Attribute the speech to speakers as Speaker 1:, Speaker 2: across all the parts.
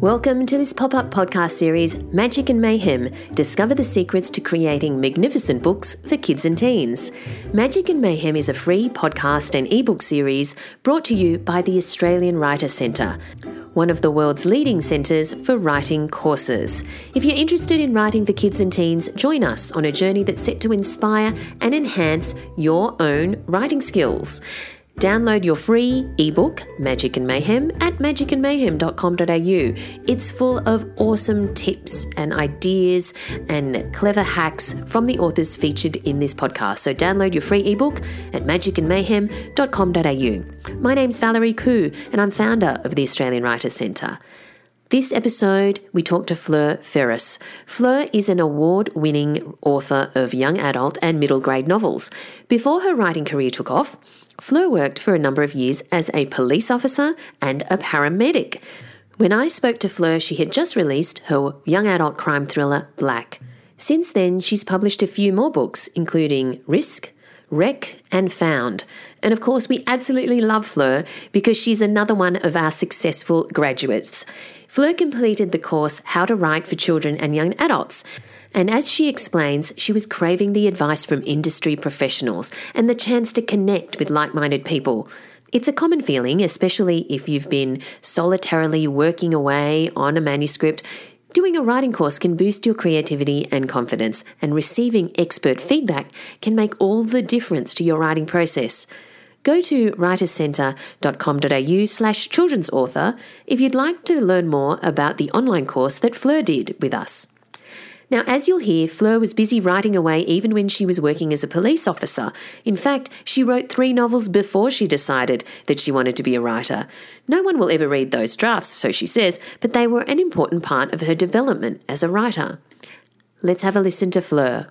Speaker 1: Welcome to this pop up podcast series, Magic and Mayhem Discover the Secrets to Creating Magnificent Books for Kids and Teens. Magic and Mayhem is a free podcast and ebook series brought to you by the Australian Writer Centre, one of the world's leading centres for writing courses. If you're interested in writing for kids and teens, join us on a journey that's set to inspire and enhance your own writing skills. Download your free ebook, Magic and Mayhem, at magicandmayhem.com.au. It's full of awesome tips and ideas and clever hacks from the authors featured in this podcast. So download your free ebook at magicandmayhem.com.au. My name's Valerie Khoo, and I'm founder of the Australian Writers Centre. This episode, we talk to Fleur Ferris. Fleur is an award winning author of young adult and middle grade novels. Before her writing career took off, Fleur worked for a number of years as a police officer and a paramedic. When I spoke to Fleur, she had just released her young adult crime thriller, Black. Since then, she's published a few more books, including Risk, Wreck, and Found. And of course, we absolutely love Fleur because she's another one of our successful graduates. Fleur completed the course How to Write for Children and Young Adults. And as she explains, she was craving the advice from industry professionals and the chance to connect with like minded people. It's a common feeling, especially if you've been solitarily working away on a manuscript. Doing a writing course can boost your creativity and confidence, and receiving expert feedback can make all the difference to your writing process. Go to writerscentre.com.au slash children's author if you'd like to learn more about the online course that Fleur did with us. Now, as you'll hear, Fleur was busy writing away even when she was working as a police officer. In fact, she wrote three novels before she decided that she wanted to be a writer. No one will ever read those drafts, so she says, but they were an important part of her development as a writer. Let's have a listen to Fleur.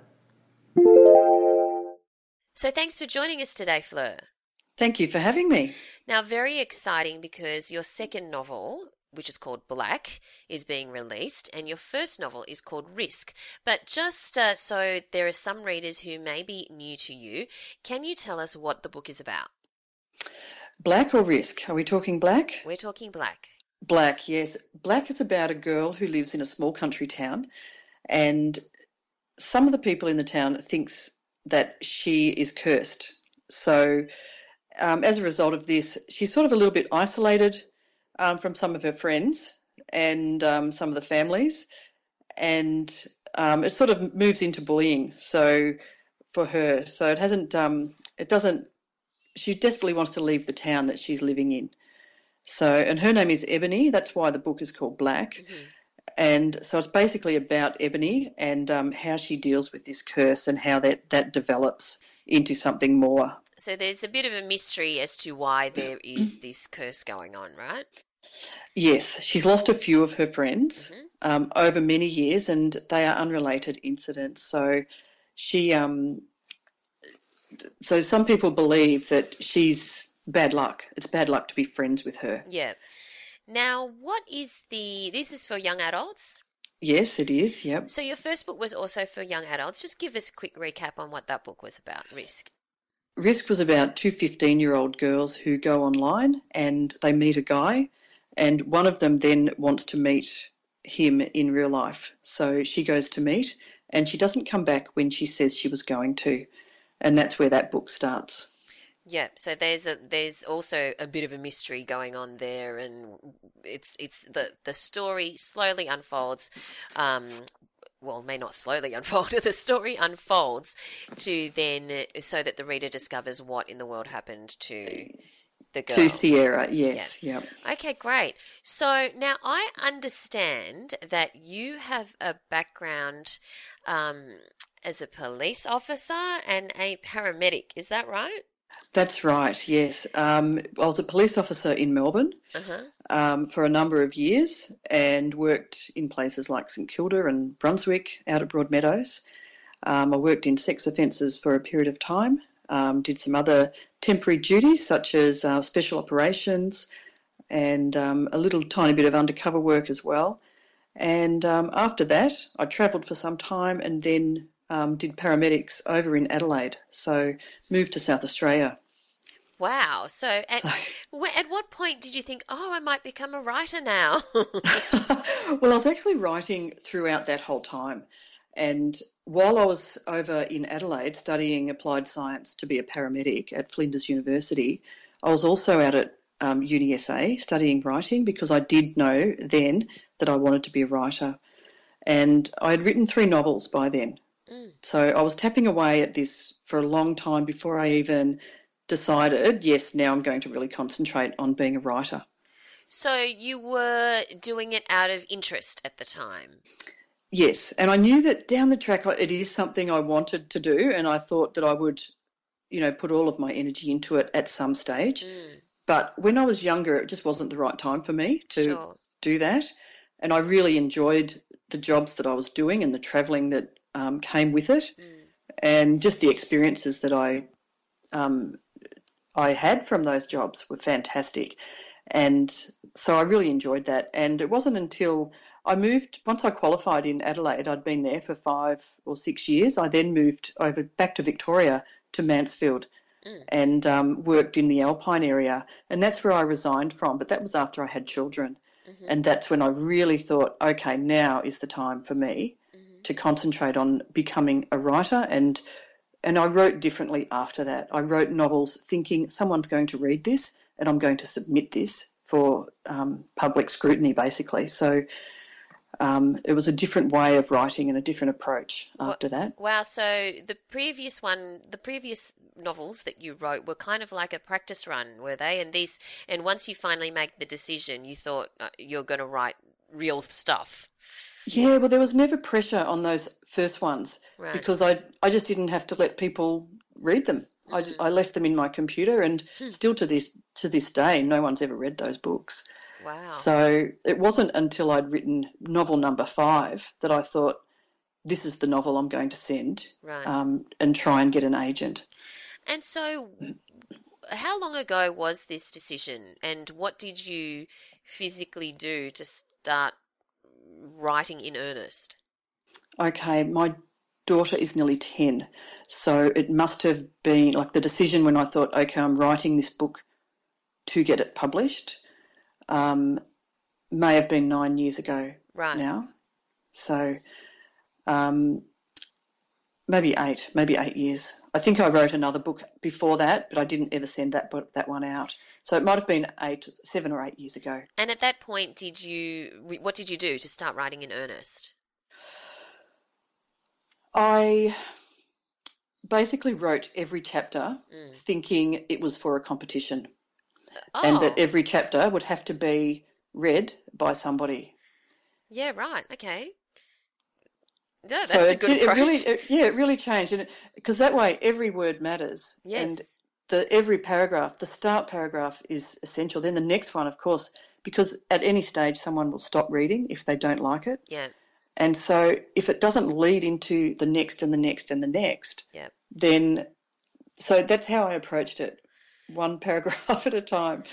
Speaker 1: So, thanks for joining us today, Fleur.
Speaker 2: Thank you for having me.
Speaker 1: Now, very exciting because your second novel, which is called Black, is being released, and your first novel is called Risk. But just uh, so there are some readers who may be new to you, can you tell us what the book is about?
Speaker 2: Black or Risk? Are we talking Black?
Speaker 1: We're talking Black.
Speaker 2: Black, yes. Black is about a girl who lives in a small country town, and some of the people in the town thinks that she is cursed. So, um, as a result of this, she's sort of a little bit isolated um, from some of her friends and um, some of the families, and um, it sort of moves into bullying. So for her, so it hasn't, um, it doesn't. She desperately wants to leave the town that she's living in. So, and her name is Ebony. That's why the book is called Black. Mm-hmm. And so it's basically about Ebony and um, how she deals with this curse and how that, that develops into something more.
Speaker 1: So there's a bit of a mystery as to why there is this curse going on, right?
Speaker 2: Yes, she's lost a few of her friends mm-hmm. um, over many years, and they are unrelated incidents. So she, um, so some people believe that she's bad luck. It's bad luck to be friends with her.
Speaker 1: Yeah. Now, what is the? This is for young adults.
Speaker 2: Yes, it is. Yep.
Speaker 1: So your first book was also for young adults. Just give us a quick recap on what that book was about. Risk.
Speaker 2: Risk was about two 15 year old girls who go online and they meet a guy and one of them then wants to meet him in real life. So she goes to meet, and she doesn't come back when she says she was going to, and that's where that book starts.
Speaker 1: Yeah, so there's a there's also a bit of a mystery going on there, and it's it's the the story slowly unfolds. Um, well, may not slowly unfold. the story unfolds to then so that the reader discovers what in the world happened to the girl.
Speaker 2: To Sierra, yes. Yeah.
Speaker 1: Yep. Okay, great. So now I understand that you have a background um, as a police officer and a paramedic. Is that right?
Speaker 2: That's right, yes. Um, I was a police officer in Melbourne uh-huh. um, for a number of years and worked in places like St Kilda and Brunswick out at Broadmeadows. Um, I worked in sex offences for a period of time um, did some other temporary duties such as uh, special operations and um, a little tiny bit of undercover work as well. And um, after that, I travelled for some time and then um, did paramedics over in Adelaide. So moved to South Australia.
Speaker 1: Wow. So at,
Speaker 2: So-
Speaker 1: at what point did you think, oh, I might become a writer now?
Speaker 2: well, I was actually writing throughout that whole time. And while I was over in Adelaide studying applied science to be a paramedic at Flinders University, I was also out at um, UniSA studying writing because I did know then that I wanted to be a writer. And I had written three novels by then.
Speaker 1: Mm.
Speaker 2: So I was tapping away at this for a long time before I even decided, yes, now I'm going to really concentrate on being a writer.
Speaker 1: so you were doing it out of interest at the time.
Speaker 2: Yes, and I knew that down the track it is something I wanted to do, and I thought that I would, you know, put all of my energy into it at some stage.
Speaker 1: Mm,
Speaker 2: But when I was younger, it just wasn't the right time for me to
Speaker 1: sure.
Speaker 2: do that, and I really enjoyed the jobs that I was doing and the travelling that um, came with it,
Speaker 1: Mm.
Speaker 2: and just the experiences that I um, I had from those jobs were fantastic, and so I really enjoyed that. And it wasn't until I moved once I qualified in Adelaide. I'd been there for five or six years. I then moved over back to Victoria to Mansfield.
Speaker 1: Mm.
Speaker 2: And um, worked in the Alpine area, and that's where I resigned from. But that was after I had children,
Speaker 1: Mhm.
Speaker 2: and that's when I really thought, okay, now is the time for me
Speaker 1: Mhm.
Speaker 2: to concentrate on becoming a writer and and I wrote differently after that. I wrote novels thinking someone's going to read this and I'm going to submit this for um, public scrutiny, basically. So um, it was a different way of writing and a different approach after that.
Speaker 1: Wow. So the previous one, the previous novels that you wrote were kind of like a practice run, were they? And these, and once you finally make the decision, you thought uh, you're going to write real stuff,
Speaker 2: Yeah, well, there was never pressure on those first ones
Speaker 1: right?
Speaker 2: because I I just didn't have to let people read them. I,
Speaker 1: Mhm.
Speaker 2: I left them in my computer, and
Speaker 1: Hmm.
Speaker 2: still to this to this day, no one's ever read those books.
Speaker 1: Wow.
Speaker 2: So it wasn't until I'd written novel number five that I thought, this is the novel I'm going to send
Speaker 1: right.
Speaker 2: um, and try and get an agent.
Speaker 1: And so, how long ago was this decision, and what did you physically do to start writing in earnest?
Speaker 2: Okay, my daughter is nearly 10, so it must have been like the decision when I thought, okay, I'm writing this book to get it published, um, may have been nine years ago
Speaker 1: Right.
Speaker 2: now. So um, maybe eight, maybe eight years. I think I wrote another book before that, but I didn't ever send that book, that one out. So it might have been eight, seven or eight years ago.
Speaker 1: And at that point, did you? What did you do to start writing in earnest?
Speaker 2: I basically wrote every chapter
Speaker 1: Mm.
Speaker 2: thinking it was for a competition
Speaker 1: Oh,
Speaker 2: and that oh. every chapter would have to be read by somebody.
Speaker 1: yeah, right. Okay. Yeah, that's
Speaker 2: so
Speaker 1: a
Speaker 2: it,
Speaker 1: good
Speaker 2: it
Speaker 1: approach.
Speaker 2: really, it, yeah, it really changed, and because that way every word matters.
Speaker 1: yes.
Speaker 2: And the every paragraph, the start paragraph is essential. Then the next one, of course, because at any stage someone will stop reading if they don't like it.
Speaker 1: yeah.
Speaker 2: And so if it doesn't lead into the next and the next and the next,
Speaker 1: Yep.
Speaker 2: then so that's how I approached it, one paragraph at a time.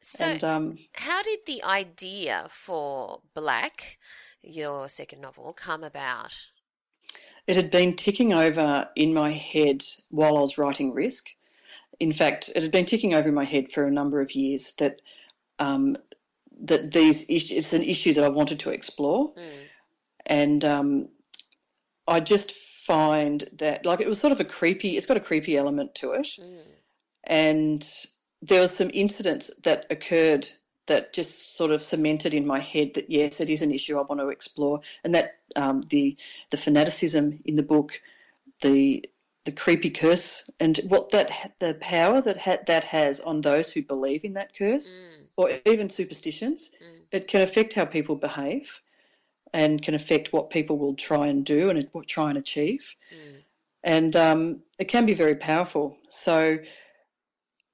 Speaker 1: So,
Speaker 2: and um,
Speaker 1: how did the idea for Black, your second novel, come about?
Speaker 2: it had been ticking over in my head while I was writing Risk. In fact, it had been ticking over in my head for a number of years that um, that these it's an issue that I wanted to explore.
Speaker 1: Mm.
Speaker 2: and um, I just find that like it was sort of a creepy. It's got a creepy element to it,
Speaker 1: Mm.
Speaker 2: And there was some incidents that occurred that just sort of cemented in my head that yes, it is an issue I want to explore, and that um, the the fanaticism in the book, the the creepy curse, and what that the power that ha- that has on those who believe in that curse,
Speaker 1: Mm.
Speaker 2: or even superstitions,
Speaker 1: Mm.
Speaker 2: it can affect how people behave and can affect what people will try and do and what try and achieve.
Speaker 1: Mm.
Speaker 2: And um, it can be very powerful. So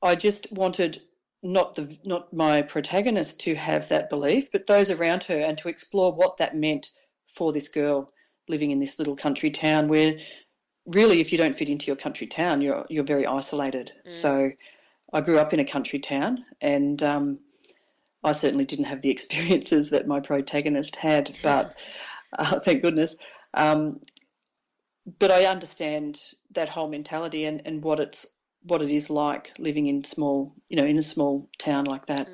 Speaker 2: I just wanted not the not my protagonist to have that belief, but those around her and to explore what that meant for this girl living in this little country town where really if you don't fit into your country town you're you're very isolated.
Speaker 1: Mm.
Speaker 2: So I grew up in a country town and um, I certainly didn't have the experiences that my protagonist had, but uh, thank goodness. Um, but I understand that whole mentality and, and what it's what it is like living in small, you know, in a small town like that.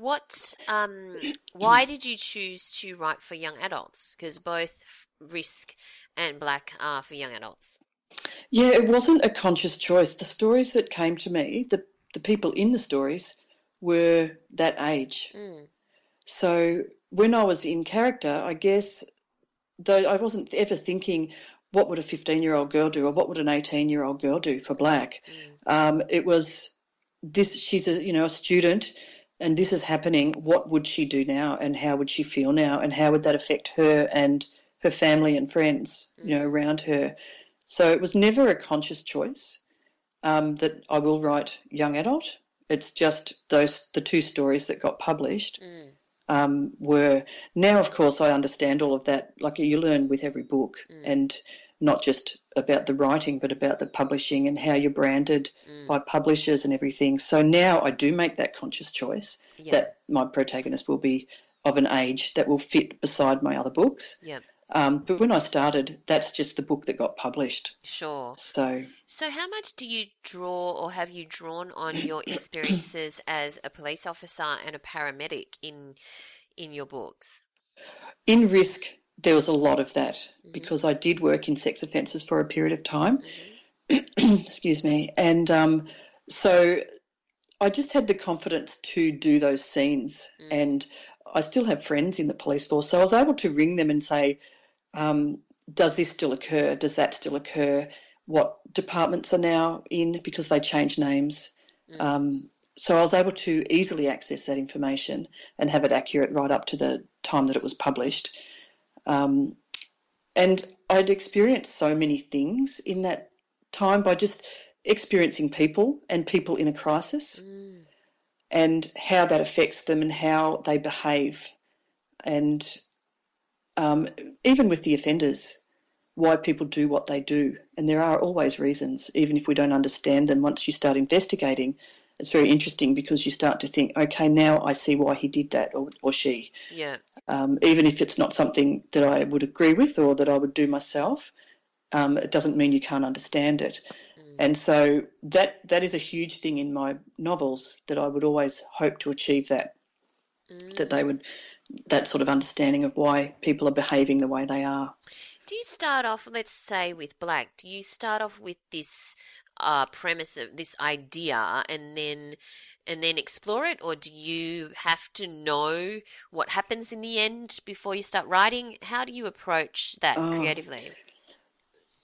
Speaker 1: What? Um, why did you choose to write for young adults? Because both Risk and Black are for young adults.
Speaker 2: Yeah, it wasn't a conscious choice. The stories that came to me, the the people in the stories, were that age.
Speaker 1: Mm.
Speaker 2: So when I was in character, I guess, though I wasn't ever thinking, what would a 15 year old girl do or what would an 18 year old girl do for black? Um, it was this, she's a, you know, a student and this is happening. What would she do now and how would she feel now and how would that affect her and her family and friends, you know, around her? So it was never a conscious choice um, that I will write young adult. It's just those the two stories that got published
Speaker 1: Mm.
Speaker 2: Um, were now, of course, I understand all of that. Like you learn with every book, and not just about the writing, but about the publishing and how you're branded by publishers and everything. So now I do make that conscious choice
Speaker 1: Yeah.
Speaker 2: that my protagonist will be of an age that will fit beside my other books.
Speaker 1: Yep.
Speaker 2: Um, but when I started, that's just the book that got published.
Speaker 1: Sure.
Speaker 2: So
Speaker 1: So, how much do you draw or have you drawn on your experiences as a police officer and a paramedic in in your books?
Speaker 2: in risk, there was a lot of that because I did work in sex offences for a period of time. Excuse me. And um, so I just had the confidence to do those scenes. And I still have friends in the police force. So I was able to ring them and say, um, does this still occur? Does that still occur? What departments are now in because they change names? Um, so I was able to easily access that information and have it accurate right up to the time that it was published. Um, and I'd experienced so many things in that time by just experiencing people and people in a crisis
Speaker 1: Mm.
Speaker 2: and how that affects them and how they behave. And um, even with the offenders, why people do what they do. And there are always reasons, even if we don't understand them. Once you start investigating, it's very interesting because you start to think, okay, now I see why he did that or, or she.
Speaker 1: Yeah.
Speaker 2: Um, even if it's not something that I would agree with or that I would do myself, um, it doesn't mean you can't understand it. And so that that is a huge thing in my novels that I would always hope to achieve that that they would that sort of understanding of why people are behaving the way they are.
Speaker 1: Do you start off, let's say, with Black? Do you start off with this uh, premise of this idea and then and then explore it, or do you have to know what happens in the end before you start writing? How do you approach that creatively?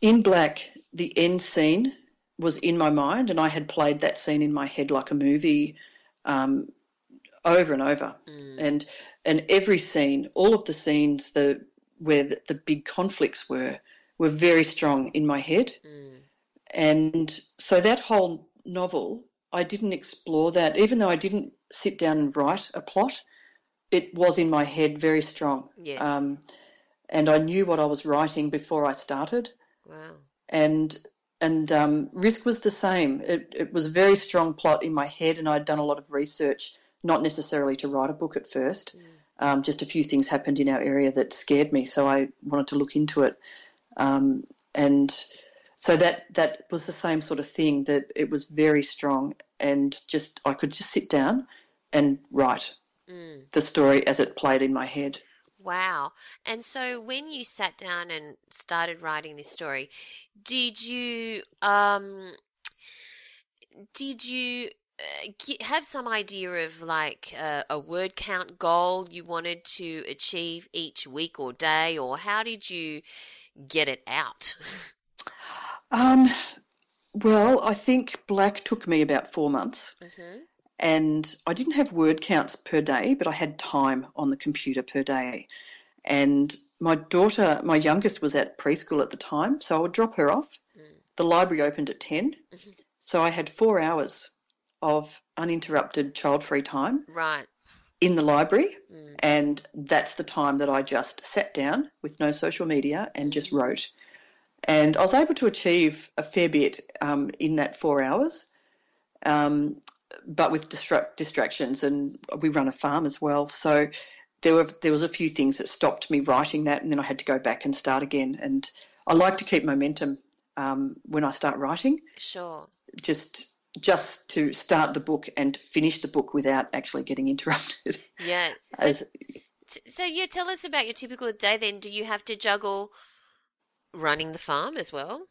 Speaker 2: In Black, the end scene was in my mind, and I had played that scene in my head like a movie um, over and over. And and every scene, all of the scenes the where the, the big conflicts were, were very strong in my head. And so that whole novel, I didn't explore that, even though I didn't sit down and write a plot. It was in my head very strong.
Speaker 1: Yes.
Speaker 2: Um, and I knew what I was writing before I started
Speaker 1: Wow.
Speaker 2: and and um, risk was the same. It, it was a very strong plot in my head, and I'd done a lot of research, not necessarily to write a book at first. Um, just a few things happened in our area that scared me, so I wanted to look into it. Um, and so that that was the same sort of thing. That it was very strong, and just I could just sit down and write the story as it played in my head.
Speaker 1: Wow. And so when you sat down and started writing this story, did you um did you have some idea of like uh, a word count goal you wanted to achieve each week or day or how did you get it out?
Speaker 2: Um, well, I think Black took me about four months.
Speaker 1: Mhm.
Speaker 2: and I didn't have word counts per day, but I had time on the computer per day. And my daughter, my youngest, was at preschool at the time, so I would drop her off. The library opened at 10, so I had four hours of uninterrupted child free time
Speaker 1: Right.
Speaker 2: in the library, and that's the time that I just sat down with no social media and just wrote. And I was able to achieve a fair bit um, in that four hours. Um, but with distra- distractions, and we run a farm as well. So there were there was a few things that stopped me writing that, and then I had to go back and start again. And I like to keep momentum um, when I start writing.
Speaker 1: Sure.
Speaker 2: just just to start the book and finish the book without actually getting interrupted.
Speaker 1: Yeah. So,
Speaker 2: As,
Speaker 1: so yeah, tell us about your typical day. Then, do you have to juggle running the farm as well?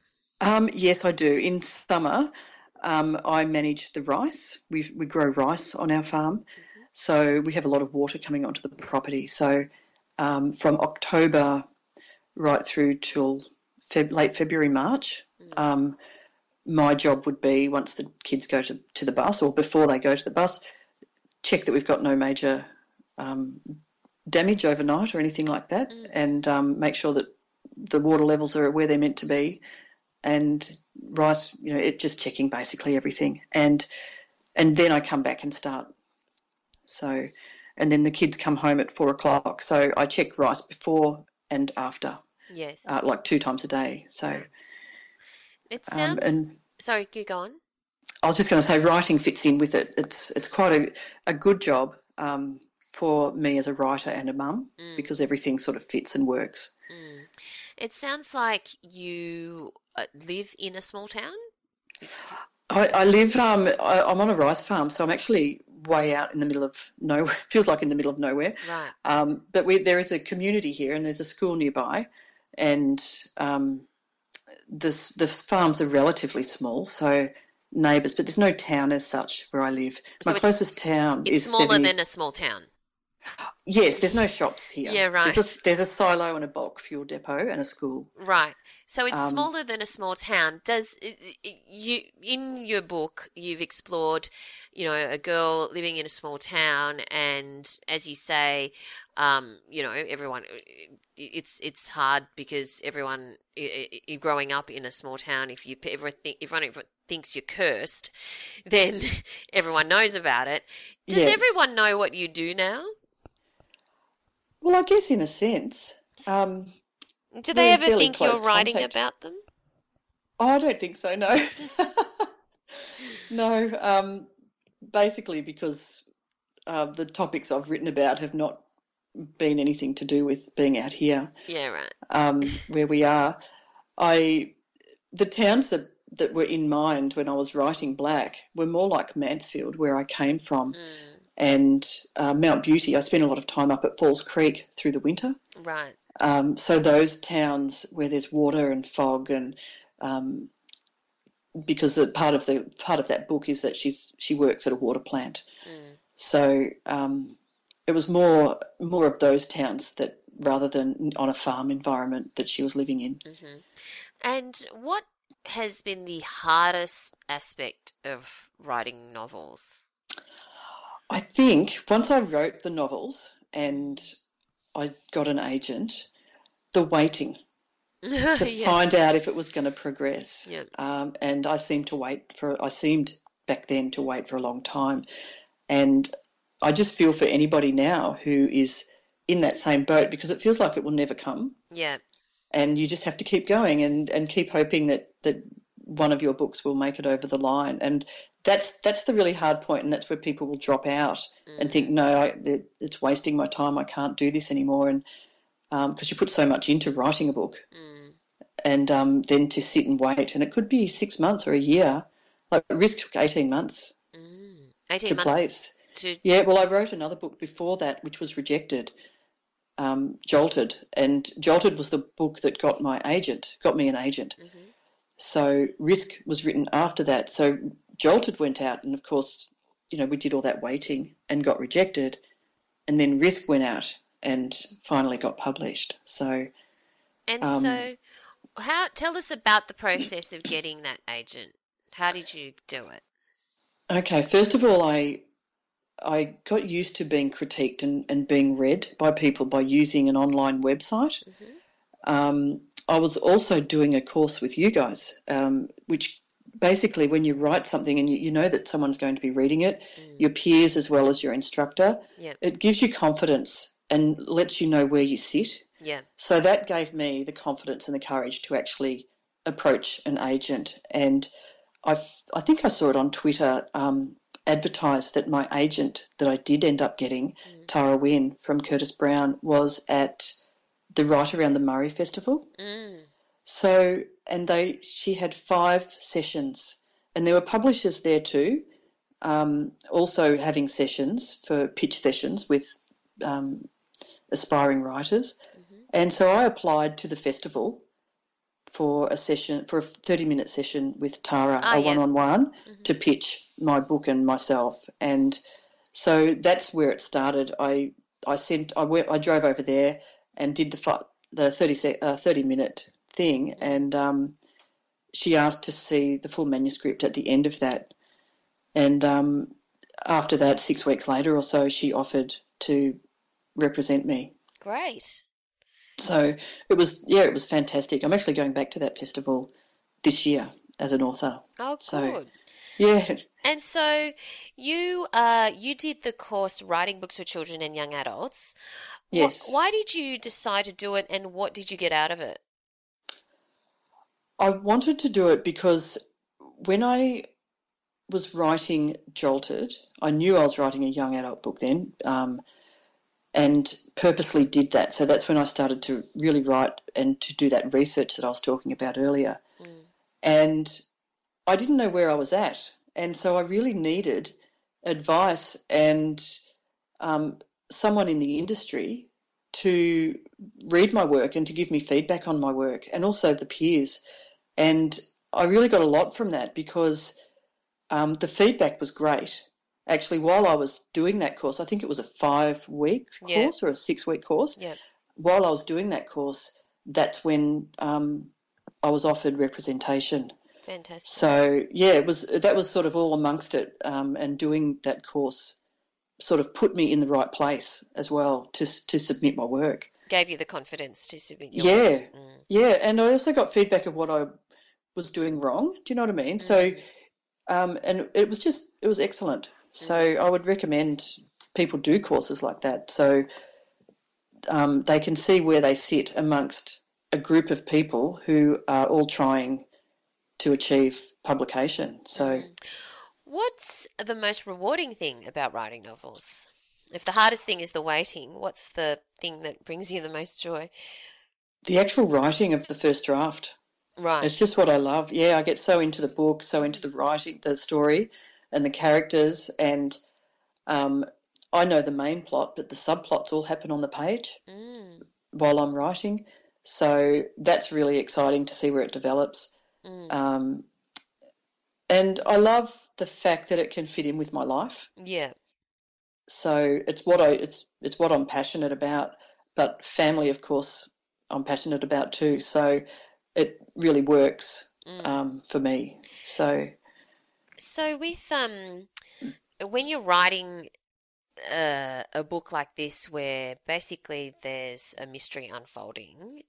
Speaker 2: um, yes, I do. In summer, um, I manage the rice. We we grow rice on our farm, so we have a lot of water coming onto the property. So um, from October right through till Feb- late February, March. Um, my job would be once the kids go to, to the bus or before they go to the bus, check that we've got no major um, damage overnight or anything like that, and um, make sure that the water levels are where they're meant to be, and rice, you know, it just checking basically everything, and and then I come back and start. So, and then the kids come home at four o'clock, so I check rice before and after,
Speaker 1: Yes.
Speaker 2: uh, like two times a day. So,
Speaker 1: it
Speaker 2: um,
Speaker 1: sounds.
Speaker 2: and
Speaker 1: Sorry, you go on.
Speaker 2: I was just going to say, writing fits in with it. It's it's quite a, a good job um, for me as a writer and a mum because everything sort of fits and works.
Speaker 1: Mm. It sounds like you uh, live in a small town.
Speaker 2: I, I live. Um, I, I'm on a rice farm, so I'm actually way out in the middle of nowhere. Feels like in the middle of nowhere.
Speaker 1: Right.
Speaker 2: Um, but we, there is a community here, and there's a school nearby, and um, this the farms are relatively small, so neighbours. But there's no town as such where I live.
Speaker 1: So
Speaker 2: My closest town
Speaker 1: It's
Speaker 2: is
Speaker 1: smaller
Speaker 2: 70
Speaker 1: than a small town.
Speaker 2: Yes, there's no shops here.
Speaker 1: Yeah,
Speaker 2: There's
Speaker 1: right.
Speaker 2: a, there's a silo and a bulk fuel depot and a school.
Speaker 1: Right. So it's
Speaker 2: Um,
Speaker 1: smaller than a small town. Does you in your book you've explored, you know, a girl living in a small town, and as you say, um, you know, everyone. It's it's hard because everyone growing up in a small town. If you everyone think everyone thinks you're cursed, then everyone knows about it. Does
Speaker 2: Yeah.
Speaker 1: everyone know what you do now?
Speaker 2: Well, I guess in a sense. Um,
Speaker 1: Do they ever think you're writing
Speaker 2: contact.
Speaker 1: about them?
Speaker 2: oh, I don't think so. No, no. Um, basically, because uh, the topics I've written about have not been anything to do with being out here.
Speaker 1: Yeah, right.
Speaker 2: um, where we are. I the towns that that were in mind when I was writing Black were more like Mansfield, where I came from,
Speaker 1: Mm,
Speaker 2: and uh, Mount Beauty. I spent a lot of time up at Falls Creek through the winter.
Speaker 1: right.
Speaker 2: Um, so those towns where there's water and fog and um, because part of the part of that book is that she's she works at a water plant.
Speaker 1: Mm.
Speaker 2: So um, it was more more of those towns that rather than on a farm environment that she was living in.
Speaker 1: hmm And what has been the hardest aspect of writing novels?
Speaker 2: I think once I wrote the novels and I got an agent, the waiting to
Speaker 1: yeah.
Speaker 2: find out if it was going to progress.
Speaker 1: Yeah.
Speaker 2: Um, and I seemed to wait for, I seemed back then to wait for a long time. And I just feel for anybody now who is in that same boat because it feels like it will never come.
Speaker 1: yeah.
Speaker 2: And you just have to keep going and, and keep hoping that, that one of your books will make it over the line. And that's that's the really hard point, and that's where people will drop out and think, no, I, it's wasting my time. I can't do this anymore. And because you put so much into writing a book,
Speaker 1: Mm.
Speaker 2: and um, then to sit and wait, and it could be six months or a year. Like Risk took eighteen months
Speaker 1: Mm. 18
Speaker 2: to
Speaker 1: months
Speaker 2: place.
Speaker 1: to
Speaker 2: Yeah, well, I wrote another book before that, which was rejected, um, Jolted, and Jolted was the book that got my agent, got me an agent.
Speaker 1: Mhm.
Speaker 2: So Risk was written after that. So Jolted went out, and of course, you know, we did all that waiting and got rejected, and then Risk went out and finally got published. So
Speaker 1: And
Speaker 2: Um,
Speaker 1: so, how tell us about the process of getting that agent. How did you do it?
Speaker 2: Okay, first of all, I I got used to being critiqued and, and being read by people by using an online website.
Speaker 1: Mhm.
Speaker 2: Um, I was also doing a course with you guys, um, which basically, when you write something and you, you know that someone's going to be reading it,
Speaker 1: Mm.
Speaker 2: your peers as well as your instructor,
Speaker 1: Yep.
Speaker 2: it gives you confidence and lets you know where you sit.
Speaker 1: Yeah.
Speaker 2: So that gave me the confidence and the courage to actually approach an agent. And I, I think I saw it on Twitter um, advertised that my agent that I did end up getting,
Speaker 1: Mm.
Speaker 2: Tara Wynn from Curtis Brown, was at the Write Around the Murray Festival.
Speaker 1: Mm.
Speaker 2: So, and they, she had five sessions and there were publishers there too, um, also having sessions for pitch sessions with um, aspiring writers. And so I applied to the festival for a session, for a 30 minute session with Tara,
Speaker 3: Ah,
Speaker 2: a one on one, to pitch my book and myself. And so that's where it started. I, I sent, I went, I drove over there and did the, fi- the 30, sec, uh, 30 minute thing. And um, she asked to see the full manuscript at the end of that. And um, after that, six weeks later or so, she offered to represent me.
Speaker 1: Great.
Speaker 2: So it was, yeah, it was fantastic. I'm actually going back to that festival this year as an author.
Speaker 1: Oh,
Speaker 2: So-
Speaker 1: good.
Speaker 2: Yeah,
Speaker 1: And so you uh you did the course writing books for children and young adults.
Speaker 2: Yes.
Speaker 1: why did you decide to do it and what did you get out of it?
Speaker 2: I wanted to do it because when I was writing Jolted, I knew I was writing a young adult book then, um, and purposely did that. So that's when I started to really write and to do that research that I was talking about earlier.
Speaker 1: Mm.
Speaker 2: And I didn't know where I was at. And so I really needed advice and um, someone in the industry to read my work and to give me feedback on my work, and also the peers. And I really got a lot from that because um, the feedback was great. Actually, while I was doing that course, I think it was a five week
Speaker 1: Yeah.
Speaker 2: course or a six week course.
Speaker 1: Yeah.
Speaker 2: While I was doing that course, that's when um, I was offered representation.
Speaker 1: Fantastic.
Speaker 2: So yeah, it was that was sort of all amongst it, um, and doing that course sort of put me in the right place as well to to submit my work.
Speaker 1: Gave you the confidence to submit your
Speaker 2: Yeah,
Speaker 1: work. Mm.
Speaker 2: yeah, and I also got feedback of what I was doing wrong. Do you know what I mean? So, um, and it was just it was excellent. So I would recommend people do courses like that, so um, they can see where they sit amongst a group of people who are all trying to achieve publication. So.
Speaker 1: What's the most rewarding thing about writing novels? If the hardest thing is the waiting, what's the thing that brings you the most joy?
Speaker 2: The actual writing of the first draft.
Speaker 1: Right.
Speaker 2: It's just what I love. Yeah, I get so into the book, so into the writing, the story, and the characters, and um, I know the main plot, but the subplots all happen on the page
Speaker 1: Mm,
Speaker 2: while I'm writing. So that's really exciting to see where it develops.
Speaker 1: Mm.
Speaker 2: Um, and I love the fact that it can fit in with my life.
Speaker 1: yeah.
Speaker 2: So it's what I it's it's what I'm passionate about. But family, of course, I'm passionate about too. So it really works
Speaker 1: Mm.
Speaker 2: um, for me. So
Speaker 1: So with um when you're writing uh, a book like this where basically there's a mystery unfolding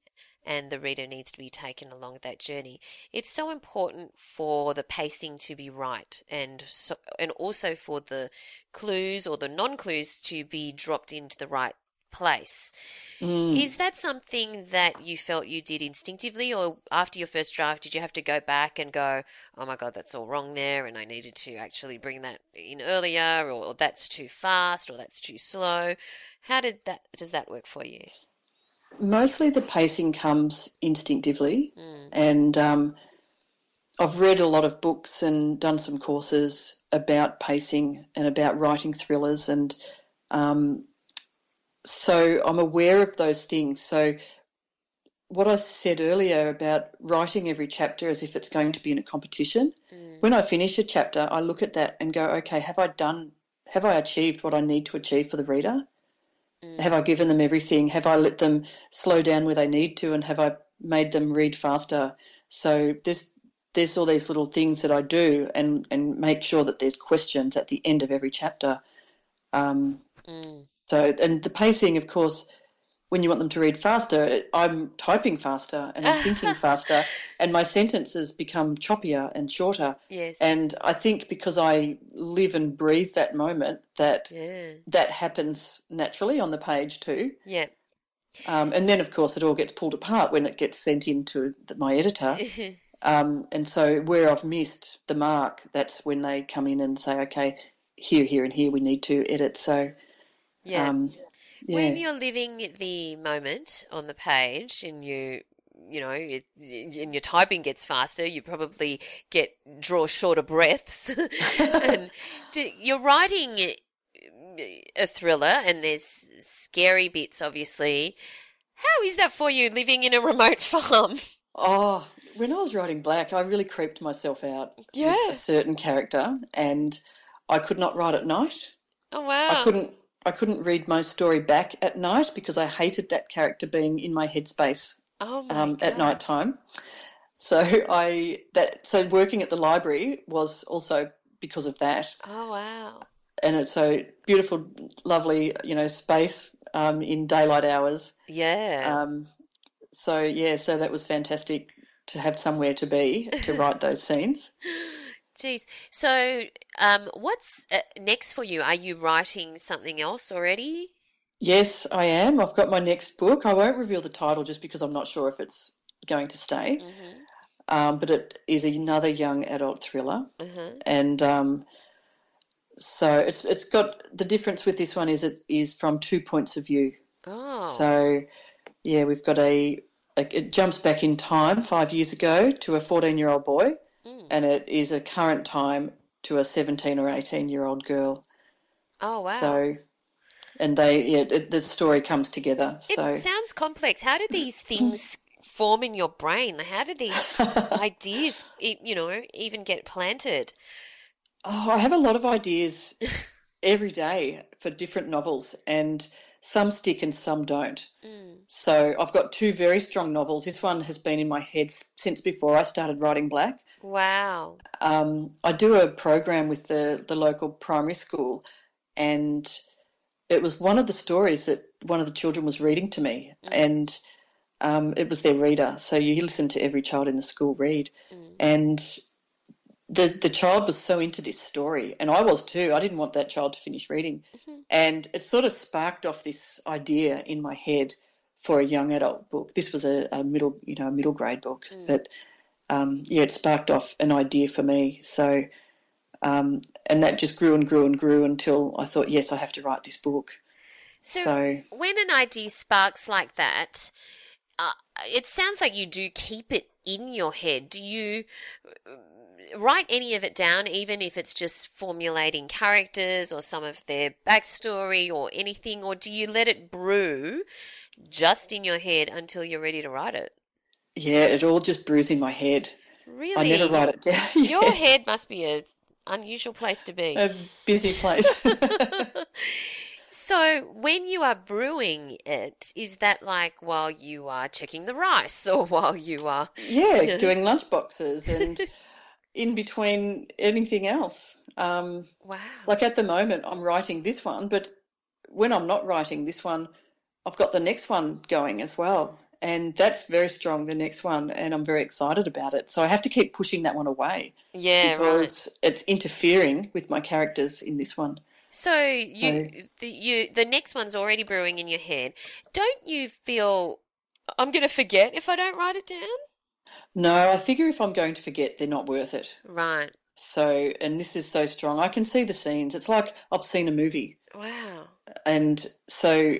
Speaker 1: and the reader needs to be taken along that journey, it's so important for the pacing to be right and so, and also for the clues or the non-clues to be dropped into the right place.
Speaker 2: mm,
Speaker 1: Is that something that you felt you did instinctively, or after your first draft, did you have to go back and go, "Oh my god, that's all wrong there," and I needed to actually bring that in earlier, or, or that's too fast, or that's too slow? How did that? Does that work for you?
Speaker 2: Mostly the pacing comes instinctively,
Speaker 1: Mm.
Speaker 2: and um, I've read a lot of books and done some courses about pacing and about writing thrillers, and um, so I'm aware of those things. So what I said earlier about writing every chapter as if it's going to be in a competition,
Speaker 1: Mm.
Speaker 2: when I finish a chapter, I look at that and go, okay, have I done, have I achieved what I need to achieve for the reader?
Speaker 1: Mm.
Speaker 2: Have I given them everything? Have I let them slow down where they need to? And have I made them read faster? So there's there's all these little things that I do and, and make sure that there's questions at the end of every chapter. Um,
Speaker 1: Mm.
Speaker 2: so and the pacing, of course, when you want them to read faster, I'm typing faster and I'm thinking faster, and my sentences become choppier and shorter.
Speaker 1: Yes.
Speaker 2: And I think because I live and breathe that moment, that
Speaker 1: yeah.
Speaker 2: that happens naturally on the page too.
Speaker 1: Yeah.
Speaker 2: Um, and then, of course, it all gets pulled apart when it gets sent into my editor. Um, and so, where I've missed the mark, that's when they come in and say, okay, here, here, and here we need to edit. So,
Speaker 1: yeah.
Speaker 2: um, yeah.
Speaker 1: When you're living the moment on the page and you you know, it, and your typing gets faster, you probably get draw shorter breaths. and do, you're writing uh, a thriller, and there's scary bits, obviously. How is that for you living in a remote farm?
Speaker 2: Oh, when I was writing Black, I really creeped myself out
Speaker 1: Yeah.
Speaker 2: with a certain character, and I could not write at night.
Speaker 1: Oh wow!
Speaker 2: I couldn't. I couldn't read my story back at night because I hated that character being in my headspace
Speaker 1: Oh my
Speaker 2: um, at night time. So I that so working at the library was also because of that,
Speaker 1: Oh wow!
Speaker 2: and it's so beautiful, lovely, you know, space um, in daylight hours.
Speaker 1: Yeah.
Speaker 2: Um, so yeah, so that was fantastic to have somewhere to be to write those scenes.
Speaker 1: Jeez. So, um, what's uh, next for you? Are you writing something else already?
Speaker 2: Yes, I am. I've got my next book. I won't reveal the title just because I'm not sure if it's going to stay.
Speaker 1: Mm-hmm.
Speaker 2: Um, but it is another young adult thriller,
Speaker 1: Uh-huh.
Speaker 2: and um, so it's it's got the difference with this one is it is from two points of view.
Speaker 1: Oh.
Speaker 2: So yeah, we've got a, a it jumps back in time five years ago to a 14 year old boy,
Speaker 1: Mm.
Speaker 2: and it is a current time to a 17 or 18 year old girl.
Speaker 1: Oh wow.
Speaker 2: So, and they, yeah, it, the story comes together.
Speaker 1: it
Speaker 2: So,
Speaker 1: sounds complex. How do these things form in your brain? How do these ideas, you know, even get planted?
Speaker 2: oh, I have a lot of ideas every day for different novels, and some stick and some don't.
Speaker 1: Mm.
Speaker 2: So, I've got two very strong novels. This one has been in my head since before I started writing Black.
Speaker 1: Wow.
Speaker 2: Um, I do a program with the, the local primary school, and it was one of the stories that one of the children was reading to me, and um, it was their reader. So you listen to every child in the school read,
Speaker 1: Mm.
Speaker 2: and the the child was so into this story, and I was too. I didn't want that child to finish reading,
Speaker 1: Mhm.
Speaker 2: and it sort of sparked off this idea in my head for a young adult book. This was a, a middle, you know, a middle grade book,
Speaker 1: Mm.
Speaker 2: but um, yeah, it sparked off an idea for me. So, um, and that just grew and grew and grew until I thought, yes, I have to write this book.
Speaker 1: So,
Speaker 2: So,
Speaker 1: when an idea sparks like that, uh, it sounds like you do keep it in your head. Do you write any of it down, even if it's just formulating characters or some of their backstory or anything, or do you let it brew just in your head until you're ready to write it?
Speaker 2: yeah, it all just brews in my head.
Speaker 1: Really?
Speaker 2: I never write it down.
Speaker 1: Your
Speaker 2: Yeah,
Speaker 1: head must be a unusual place to be.
Speaker 2: a busy place.
Speaker 1: So, when you are brewing it, is that like while you are checking the rice or while you are.
Speaker 2: yeah,
Speaker 1: Yeah.
Speaker 2: doing lunch boxes and in between anything else. Um,
Speaker 1: Wow.
Speaker 2: like at the moment, I'm writing this one, but when I'm not writing this one, I've got the next one going as well. And that's very strong, the next one, and I'm very excited about it. So I have to keep pushing that one away
Speaker 1: Yeah, right.
Speaker 2: because it's interfering with my characters in this one.
Speaker 1: So you the you the next one's already brewing in your head. Don't you feel I'm going to forget if I don't write it down?
Speaker 2: No, I figure if I'm going to forget, they're not worth it.
Speaker 1: Right.
Speaker 2: So, and this is so strong. I can see the scenes. It's like I've seen a movie.
Speaker 1: Wow.
Speaker 2: And so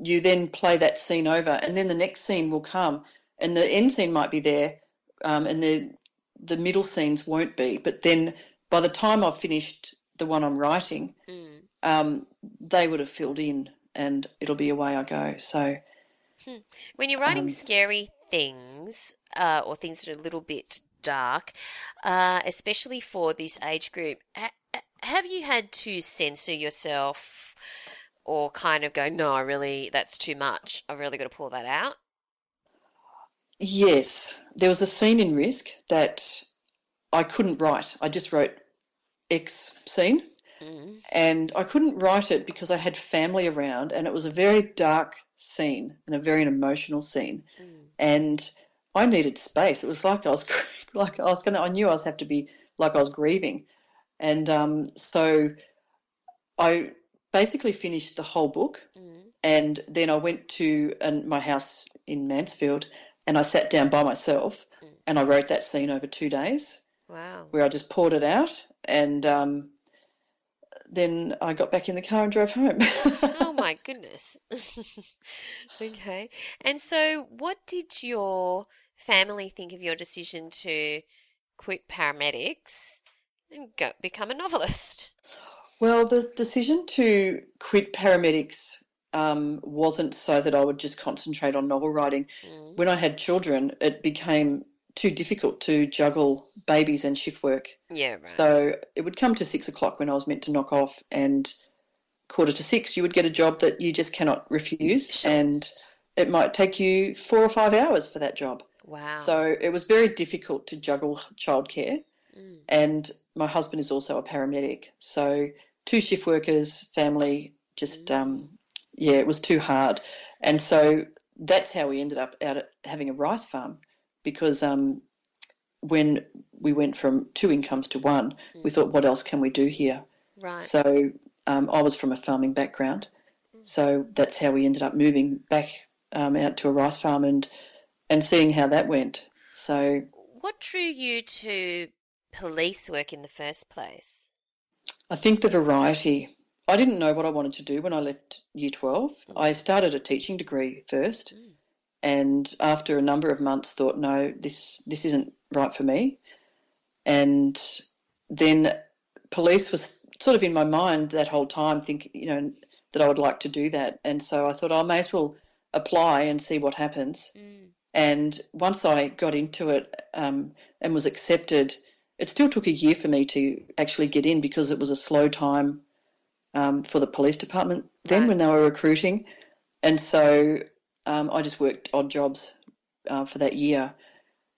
Speaker 2: you then play that scene over, and then the next scene will come, and the end scene might be there, um, and the the middle scenes won't be. But then by the time I've finished the one I'm writing,
Speaker 1: Mm.
Speaker 2: um, they would have filled in, and it'll be away I go. So
Speaker 1: When you're writing
Speaker 2: Um,
Speaker 1: scary things uh, or things that are a little bit dark, uh, especially for this age group, ha- ha- have you had to censor yourself or kind of go, no, I really, that's too much. I really got to pull that out?
Speaker 2: yes, there was a scene in Risk that I couldn't write. I just wrote X scene.
Speaker 1: Mm.
Speaker 2: and I couldn't write it because I had family around, and it was a very dark scene and a very emotional scene,
Speaker 1: Mm.
Speaker 2: And I needed space. It was like I was like I was gonna. I knew I was have to be like I was grieving, and um, so I basically finished the whole book,
Speaker 1: Mm.
Speaker 2: and then I went to an, my house in Mansfield, and I sat down by myself,
Speaker 1: Mm.
Speaker 2: and I wrote that scene over two days
Speaker 1: Wow.
Speaker 2: where I just poured it out and um, then I got back in the car and drove home.
Speaker 1: Oh my goodness. Okay. And so, what did your
Speaker 4: family think of your decision to quit paramedics and go become a novelist?
Speaker 2: Well, the decision to quit paramedics um, wasn't so that I would just concentrate on novel writing.
Speaker 4: Mm.
Speaker 2: When I had children, it became too difficult to juggle babies and shift work.
Speaker 4: Yeah, right.
Speaker 2: So it would come to six o'clock when I was meant to knock off, and quarter to six, you would get a job that you just cannot refuse,
Speaker 4: Sure.
Speaker 2: and it might take you four or five hours for that job.
Speaker 4: wow.
Speaker 2: So it was very difficult to juggle childcare.
Speaker 4: Mm.
Speaker 2: And my husband is also a paramedic. So two shift workers, family, just, um, yeah, it was too hard. And so that's how we ended up out at having a rice farm because um, when we went from two incomes to one, we thought, what else can we do here?
Speaker 4: right.
Speaker 2: So um, I was from a farming background. So that's how we ended up moving back um, out to a rice farm and and seeing how that went. So
Speaker 4: what drew you to police work in the first place?
Speaker 2: I think the variety. I didn't know what I wanted to do when I left year 12. I started a teaching degree first
Speaker 4: Mm.
Speaker 2: And after a number of months thought no this this isn't right for me. And then police was sort of in my mind that whole time think you know that I would like to do that and so I thought I may as well apply and see what happens.
Speaker 4: Mm.
Speaker 2: And once I got into it um, and was accepted, it still took a year for me to actually get in because it was a slow time um, for the police department then
Speaker 4: Right.
Speaker 2: when they were recruiting. And so um, I just worked odd jobs uh, for that year.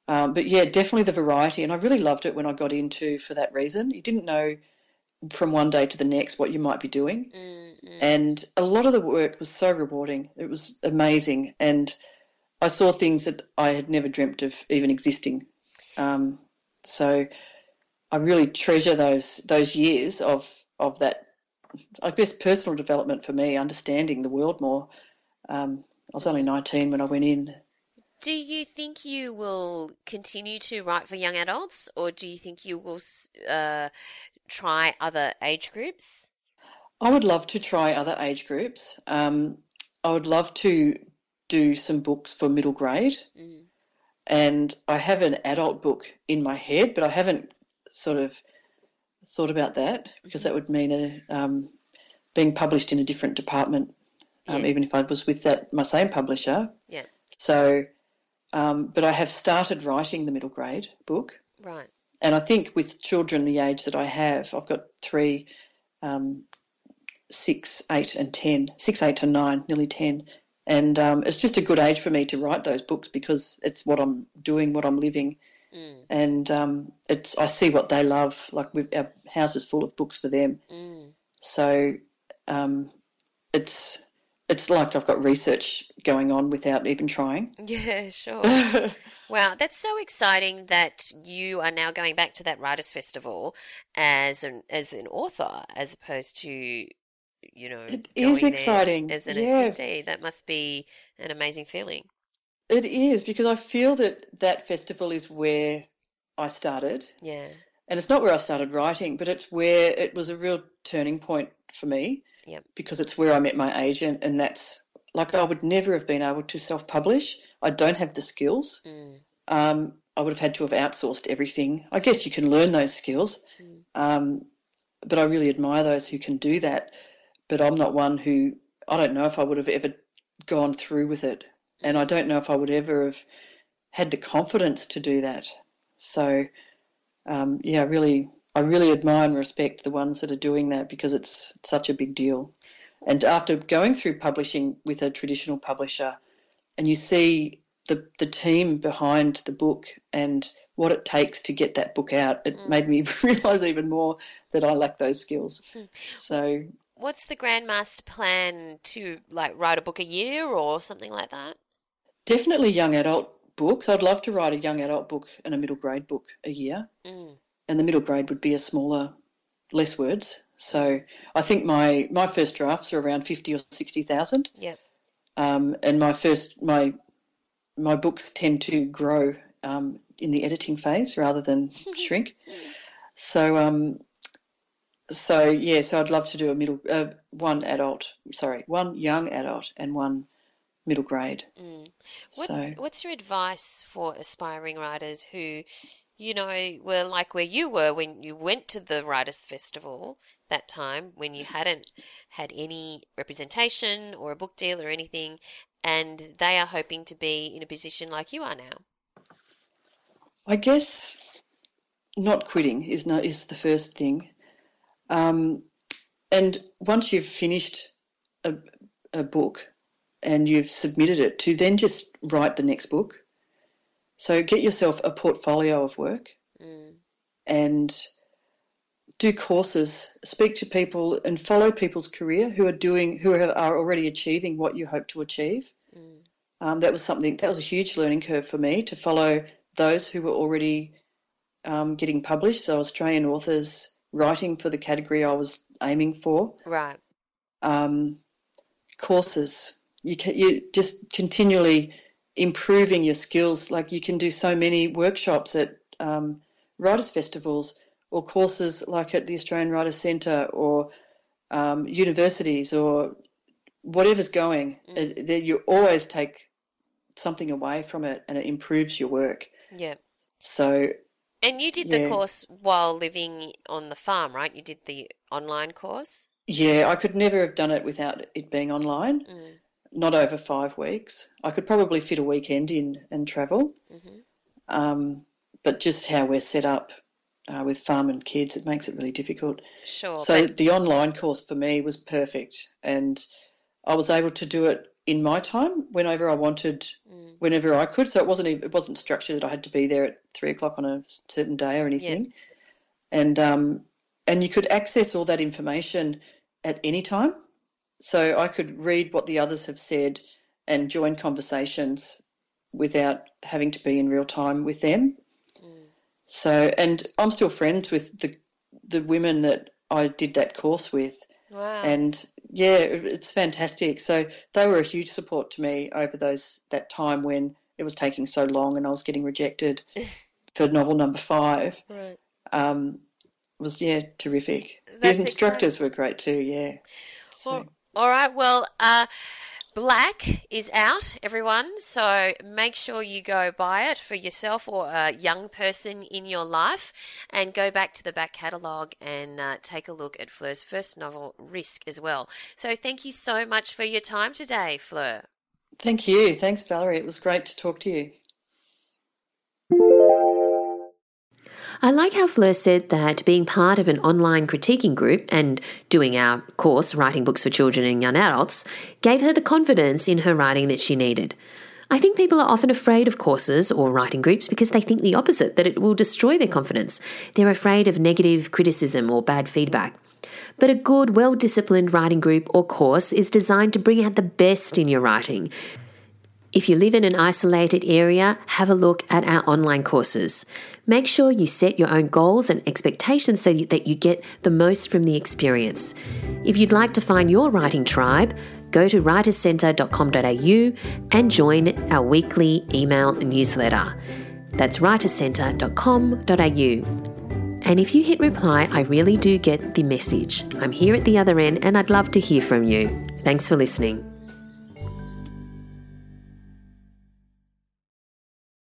Speaker 2: Um, but yeah, definitely the variety. And I really loved it when I got into for that reason. You didn't know from one day to the next what you might be doing.
Speaker 4: Mm, mm.
Speaker 2: And a lot of the work was so rewarding. It was amazing. And I saw things that I had never dreamt of even existing. Um, so I really treasure those those years of of that. I guess personal development for me, understanding the world more. Um, I was only 19 when I went in.
Speaker 4: Do you think you will continue to write for young adults, or do you think you will uh, try other age groups?
Speaker 2: I would love to try other age groups. Um, I would love to do some books for middle grade.
Speaker 4: Mm.
Speaker 2: and I have an adult book in my head, but I haven't sort of thought about that because that would mean a, um, being published in a different department, um,
Speaker 4: Yes.
Speaker 2: even if I was with that my same publisher.
Speaker 4: Yeah.
Speaker 2: So, um, but I have started writing the middle grade book,
Speaker 4: Right.
Speaker 2: and I think with children the age that I have, I've got three, um, six, eight, and ten, six, eight, and nine, nearly ten, and um, it's just a good age for me to write those books because it's what I'm doing, what I'm living,
Speaker 4: Mm.
Speaker 2: and um, it's I see what they love. Like we our house is full of books for them,
Speaker 4: Mm.
Speaker 2: so um, it's it's like I've got research going on without even trying.
Speaker 4: Yeah, sure. Wow, that's so exciting that you are now going back to that writers' festival as an as an author, as opposed to, you know,
Speaker 2: It
Speaker 4: going
Speaker 2: is exciting,
Speaker 4: as an
Speaker 2: yeah.
Speaker 4: attendee. That must be an amazing feeling.
Speaker 2: It is because I feel that that festival is where I started,
Speaker 4: Yeah.
Speaker 2: and it's not where I started writing, but it's where it was a real turning point for me.
Speaker 4: Yep.
Speaker 2: Because it's where I met my agent, and that's like I would never have been able to self-publish. I don't have the skills.
Speaker 4: Mm.
Speaker 2: Um, I would have had to have outsourced everything. I guess you can learn those skills,
Speaker 4: Mm.
Speaker 2: um, but I really admire those who can do that. But I'm not one who I don't know if I would have ever gone through with it, and I don't know if I would ever have had the confidence to do that. So, um, yeah, really, I really admire and respect the ones that are doing that because it's such a big deal. And after going through publishing with a traditional publisher, and you see the the team behind the book and what it takes to get that book out, it
Speaker 4: Mm.
Speaker 2: made me realise even more that I lack those skills. So
Speaker 4: What's the grandmaster plan to like write a book a year or something like that?
Speaker 2: definitely young adult books. I'd love to write a young adult book and a middle grade book a year.
Speaker 4: Mm.
Speaker 2: And the middle grade would be a smaller, less words. So I think my my first drafts are around fifty or sixty thousand,
Speaker 4: Yep.
Speaker 2: um, and my first my my books tend to grow um, in the editing phase rather than shrink. So um, so yeah, so I'd love to do a middle uh, one adult, sorry, one young adult and one middle grade.
Speaker 4: Mm. What,
Speaker 2: So
Speaker 4: what's your advice for aspiring writers who, you know, were like where you were when you went to the Writers' Festival that time when you hadn't had any representation or a book deal or anything, and they are hoping to be in a position like you are now?
Speaker 2: I guess not quitting is no, is the first thing. Um, and once you've finished a, a book and you've submitted it, to then just write the next book. So get yourself a portfolio of work
Speaker 4: Mm.
Speaker 2: and do courses, speak to people, and follow people's career who are doing who are, already achieving what you hope to achieve.
Speaker 4: Mm.
Speaker 2: Um, that was something that was a huge learning curve for me to follow those who were already um, getting published. So Australian authors writing for the category I was aiming for.
Speaker 4: Right.
Speaker 2: Um, courses, you can you just continually improving your skills. Like you can do so many workshops at um, writers' festivals or courses like at the Australian Writers Centre or um, universities or whatever's going.
Speaker 4: Mm.
Speaker 2: That you always take something away from it and it improves your work.
Speaker 4: Yeah.
Speaker 2: So
Speaker 4: And you did the course while living on the farm, right? You did the online course?
Speaker 2: yeah, I could never have done it without it being online.
Speaker 4: Mm.
Speaker 2: Not over five weeks. I could probably fit a weekend in and travel.
Speaker 4: hmm
Speaker 2: Um, but just how we're set up uh, with farm and kids, it makes it really difficult.
Speaker 4: Sure.
Speaker 2: So
Speaker 4: but-
Speaker 2: the online course for me was perfect, and I was able to do it in my time whenever I wanted,
Speaker 4: Mm.
Speaker 2: whenever I could. So it wasn't it wasn't structured that I had to be there at three o'clock on a certain day or anything, and um, and you could access all that information at any time. So I could read what the others have said and join conversations without having to be in real time with them.
Speaker 4: Mm.
Speaker 2: So, and I'm still friends with the the women that I did that course with,
Speaker 4: Wow.
Speaker 2: and yeah, it's fantastic. So they were a huge support to me over those that time when it was taking so long and I was getting rejected for novel number five.
Speaker 4: right.
Speaker 2: Um, it was yeah terrific.
Speaker 4: That's
Speaker 2: the instructors were great too. Yeah. So,
Speaker 4: Well, all right. Well, uh, Black is out, everyone. So make sure you go buy it for yourself or a young person in your life and go back to the back catalogue and uh, take a look at Fleur's first novel, Risk, as well. So thank you so much for your time today, Fleur.
Speaker 2: thank you. Thanks, Valerie. It was great to talk to you.
Speaker 1: I like how Fleur said that being part of an online critiquing group and doing our course, Writing Books for Children and Young Adults, gave her the confidence in her writing that she needed. I think people are often afraid of courses or writing groups because they think the opposite, that it will destroy their confidence. They're afraid of negative criticism or bad feedback. But a good, well disciplined writing group or course is designed to bring out the best in your writing. If you live in an isolated area, have a look at our online courses. Make sure you set your own goals and expectations so that you get the most from the experience. If you'd like to find your writing tribe, go to writerscentre.com.au and join our weekly email newsletter. That's writerscentre.com.au. And if you hit reply, I really do get the message. I'm here at the other end and I'd love to hear from you. Thanks for listening.